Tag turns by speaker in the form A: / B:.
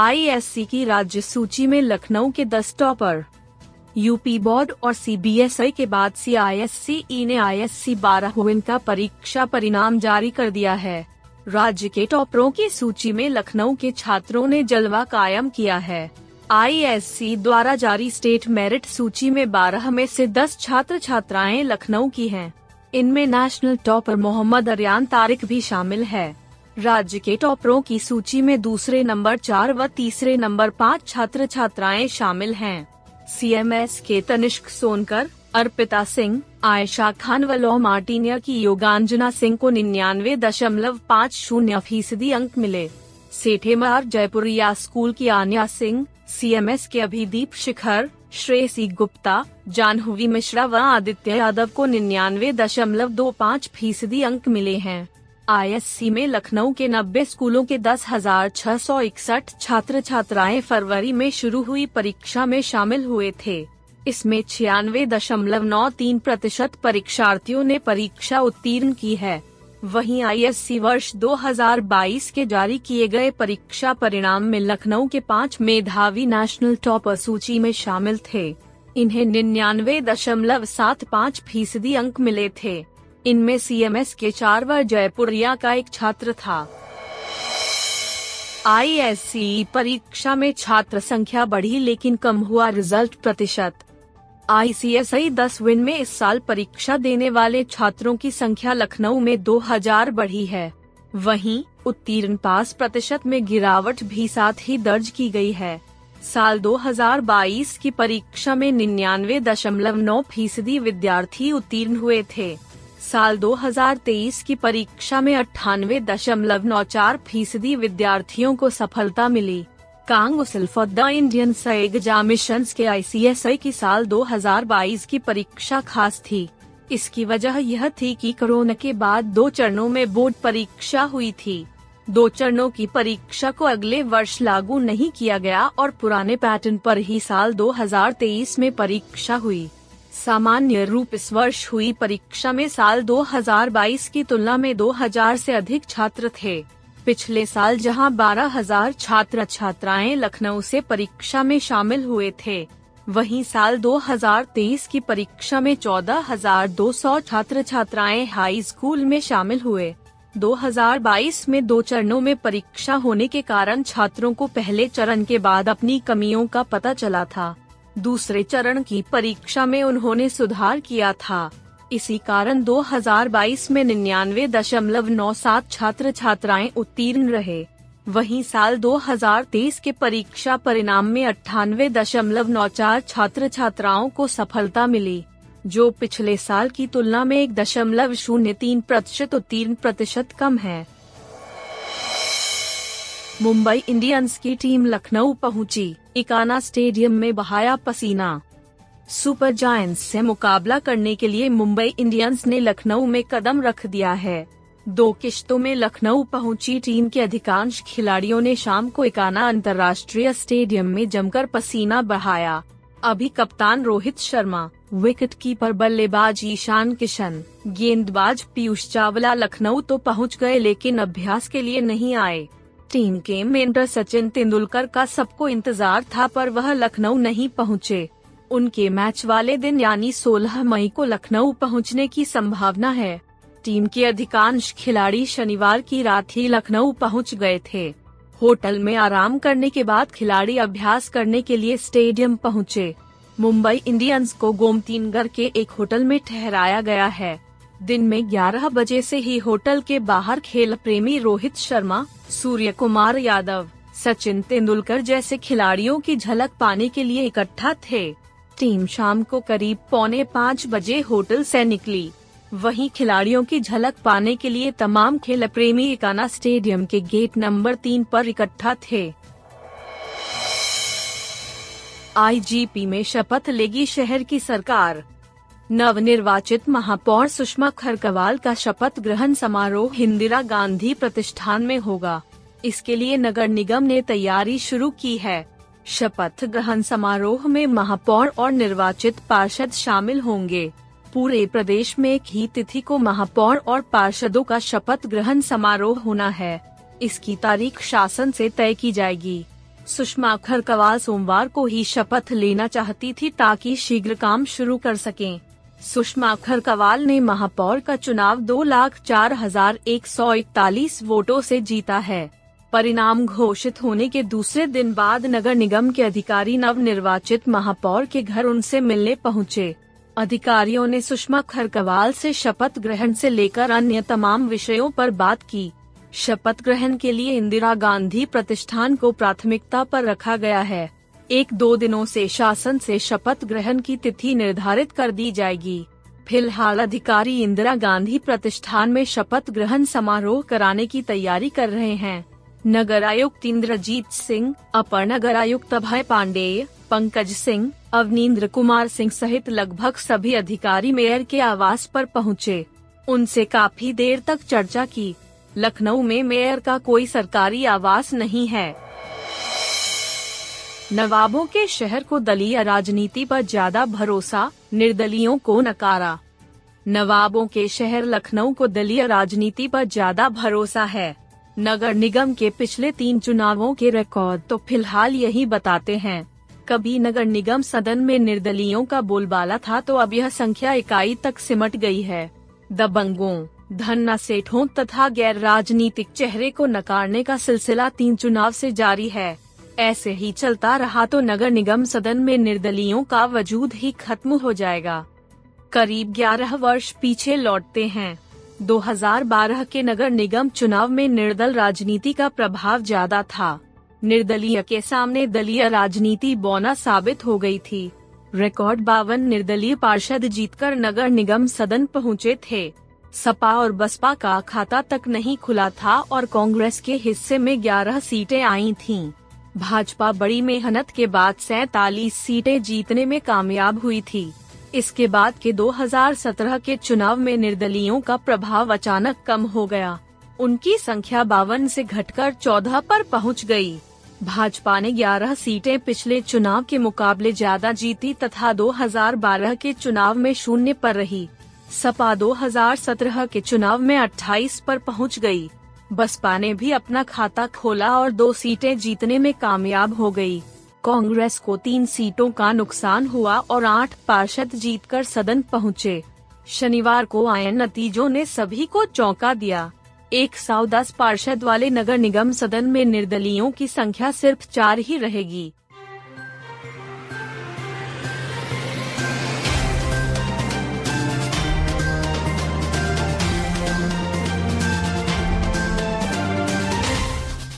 A: ISC की राज्य सूची में लखनऊ के 10 टॉपर यूपी बोर्ड और सीबीएसई के बाद सीआईएससीई ने आईएससी बारह का परीक्षा परिणाम जारी कर दिया है। राज्य के टॉपरों की सूची में लखनऊ के छात्रों ने जलवा कायम किया है। आईएससी द्वारा जारी स्टेट मेरिट सूची में 12 में से 10 छात्र छात्राएँ लखनऊ की हैं। इनमें नेशनल टॉपर मोहम्मद अरियान तारिक भी शामिल है। राज्य के टॉपरों की सूची में दूसरे नंबर चार व तीसरे नंबर पाँच छात्र छात्राएँ शामिल हैं। सीएमएस के तनिष्क सोनकर, अर्पिता सिंह, आयशा खान व लॉ मार्टिनिया की योगांजना सिंह को निन्यानवे दशमलव पाँच शून्य फ़ीसदी अंक मिले। सेठेमार जयपुरिया स्कूल की आन्या सिंह सीएमएस के अभिदीप शिखर, श्रेयसी गुप्ता, जानहवी मिश्रा व आदित्य यादव को निन्यानवे दशमलव दो पाँच फ़ीसदी अंक मिले हैं। आईएससी में लखनऊ के 90 स्कूलों के दस हज़ार छह सौ इकसठ छात्र छात्राएँ फरवरी में शुरू हुई परीक्षा में शामिल हुए थे। इसमें छियानवे दशमलव नौ तीन प्रतिशत परीक्षार्थियों ने परीक्षा उत्तीर्ण की है। वहीं आईएससी वर्ष 2022 के जारी किए गए परीक्षा परिणाम में लखनऊ के पाँच मेधावी नेशनल टॉपर सूची में शामिल थे। इन्हें निन्यानवे दशमलव सात पाँच फ़ीसदी अंक मिले थे। इनमें सीएमएस के चार व जयपुरिया का एक छात्र था। आईएससी परीक्षा में छात्र संख्या बढ़ी लेकिन कम हुआ रिज़ल्ट प्रतिशत। आईसीएसई दस विन में इस साल परीक्षा देने वाले छात्रों की संख्या लखनऊ में 2000 बढ़ी है। वहीं, उत्तीर्ण पास प्रतिशत में गिरावट भी साथ ही दर्ज की गई है। साल 2022 की परीक्षा में निन्यानवे दशमलव नौ फ़ीसदी विद्यार्थी उत्तीर्ण हुए थे। साल 2023 की परीक्षा में अट्ठानवे दशमलव नौ चार फ़ीसदी विद्यार्थियों को सफलता मिली। कांग फॉर द इंडियन एग्जामिशन के आईसीएसआई की साल 2022 की परीक्षा खास थी। इसकी वजह यह थी कि कोरोना के बाद दो चरणों में बोर्ड परीक्षा हुई थी। दो चरणों की परीक्षा को अगले वर्ष लागू नहीं किया गया और पुराने पैटर्न पर ही साल 2023 में परीक्षा हुई। सामान्य रूप इस वर्ष हुई परीक्षा में साल 2022 की तुलना में 2000 से अधिक छात्र थे। पिछले साल जहाँ 12,000 छात्र छात्राएँ लखनऊ से परीक्षा में शामिल हुए थे वहीं साल 2023 की परीक्षा में 14,200 छात्र छात्राएँ हाई स्कूल में शामिल हुए। 2022 में दो चरणों में परीक्षा होने के कारण छात्रों को पहले चरण के बाद अपनी कमियों का पता चला था। दूसरे चरण की परीक्षा में उन्होंने सुधार किया था। इसी कारण 2022 में निन्यानवे दशमलव नौ सात छात्र छात्राएँ उत्तीर्ण रहे। वहीं साल 2023 के परीक्षा परिणाम में अट्ठानवे दशमलव नौ चार छात्र छात्राओं को सफलता मिली, जो पिछले साल की तुलना में एक दशमलव शून्य तीन प्रतिशत उत्तीर्ण प्रतिशत कम है। मुंबई इंडियंस की टीम लखनऊ पहुँची। इकाना स्टेडियम में बहाया पसीना। सुपर जायंट्स से मुकाबला करने के लिए मुंबई इंडियंस ने लखनऊ में कदम रख दिया है। दो किश्तों में लखनऊ पहुँची टीम के अधिकांश खिलाड़ियों ने शाम को इकाना अंतर्राष्ट्रीय स्टेडियम में जमकर पसीना बहाया। अभी कप्तान रोहित शर्मा विकेट कीपर बल्लेबाज ईशान किशन, गेंदबाज पीयूष चावला लखनऊ तो पहुँच गए लेकिन अभ्यास के लिए नहीं आए। टीम के मेंटर सचिन तेंदुलकर का सबको इंतज़ार था, पर वह लखनऊ नहीं पहुँचे। उनके मैच वाले दिन यानी 16 मई को लखनऊ पहुँचने की संभावना है टीम के अधिकांश खिलाड़ी शनिवार की रात ही लखनऊ पहुँच गए थे होटल में आराम करने के बाद खिलाड़ी अभ्यास करने के लिए स्टेडियम पहुँचे। मुंबई इंडियंस को गोमतीनगर के एक होटल में ठहराया गया है दिन में 11 बजे से ही होटल के बाहर खेल प्रेमी रोहित शर्मा सूर्य कुमार यादव, सचिन तेंदुलकर जैसे खिलाड़ियों की झलक पाने के लिए इकट्ठा थे। टीम शाम को करीब पौने पाँच बजे होटल से निकली। वहीं खिलाड़ियों की झलक पाने के लिए तमाम खेल प्रेमी इकाना स्टेडियम के गेट नंबर तीन पर इकट्ठा थे। आईजीपी में शपथ लेगी शहर की सरकार। नवनिर्वाचित महापौर सुषमा खरकवाल का शपथ ग्रहण समारोह इंदिरा गांधी प्रतिष्ठान में होगा। इसके लिए नगर निगम ने तैयारी शुरू की है। शपथ ग्रहण समारोह में महापौर और निर्वाचित पार्षद शामिल होंगे। पूरे प्रदेश में एक ही तिथि को महापौर और पार्षदों का शपथ ग्रहण समारोह होना है। इसकी तारीख शासन से तय की जाएगी। सुषमा खरकवाल सोमवार को ही शपथ लेना चाहती थी ताकि शीघ्र काम शुरू कर सकें। सुषमा खरकवाल ने महापौर का चुनाव दो लाख चार हज़ार एक सौ इकतालीस वोटों से जीता है। परिणाम घोषित होने के दूसरे दिन बाद नगर निगम के अधिकारी नव निर्वाचित महापौर के घर उनसे मिलने पहुँचे। अधिकारियों ने सुषमा खरकवाल से शपथ ग्रहण से लेकर अन्य तमाम विषयों पर बात की। शपथ ग्रहण के लिए इंदिरा गांधी प्रतिष्ठान को प्राथमिकता पर रखा गया है। एक दो दिनों से शासन से शपथ ग्रहण की तिथि निर्धारित कर दी जाएगी। फ़िलहाल अधिकारी इंदिरा गांधी प्रतिष्ठान में शपथ ग्रहण समारोह कराने की तैयारी कर रहे हैं। नगर आयुक्त इंद्रजीत सिंह, अपर नगर आयुक्त अभय पांडेय पंकज सिंह, अवनींद्र कुमार सिंह सहित लगभग सभी अधिकारी मेयर के आवास पर पहुँचे। उनसे काफ़ी देर तक चर्चा की। लखनऊ में मेयर का कोई सरकारी आवास नहीं है। नवाबों के शहर को दलीय राजनीति पर ज़्यादा भरोसा, निर्दलियों को नकारा। नवाबों के शहर लखनऊ को दलीय राजनीति पर ज़्यादा भरोसा है। नगर निगम के पिछले तीन चुनावों के रिकॉर्ड तो फ़िलहाल यही बताते हैं। कभी नगर निगम सदन में निर्दलियों का बोलबाला था तो अब यह संख्या इकाई तक सिमट गई है। दबंगों धन्ना सेठों तथा गैर राजनीतिक चेहरे को नकारने का सिलसिला तीन चुनाव से जारी है। ऐसे ही चलता रहा तो नगर निगम सदन में निर्दलियों का वजूद ही खत्म हो जाएगा। करीब 11 वर्ष पीछे लौटते हैं। 2012 के नगर निगम चुनाव में निर्दल राजनीति का प्रभाव ज़्यादा था। निर्दलीय के सामने दलीय राजनीति बौना साबित हो गई थी। रिकॉर्ड बावन निर्दलीय पार्षद जीतकर नगर निगम सदन पहुँचे थे। सपा और बसपा का खाता तक नहीं खुला था और कांग्रेस के हिस्से में 11 सीटें आई थीं। भाजपा बड़ी मेहनत के बाद सैतालीस सीटें जीतने में कामयाब हुई थी इसके बाद के 2017 के चुनाव में निर्दलियों का प्रभाव अचानक कम हो गया उनकी संख्या बावन से घटकर 14 पर पहुँच गई। भाजपा ने 11 सीटें पिछले चुनाव के मुकाबले ज़्यादा जीती तथा 2012 के चुनाव में शून्य पर रही सपा 2017 के चुनाव में 28 पर पहुँच गई। बसपा ने भी अपना खाता खोला और दो सीटें जीतने में कामयाब हो गई। कांग्रेस को तीन सीटों का नुकसान हुआ और आठ पार्षद जीतकर सदन पहुँचे। शनिवार को आए नतीजों ने सभी को चौंका दिया एक सौ दस पार्षद वाले नगर निगम सदन में निर्दलियों की संख्या सिर्फ़ चार ही रहेगी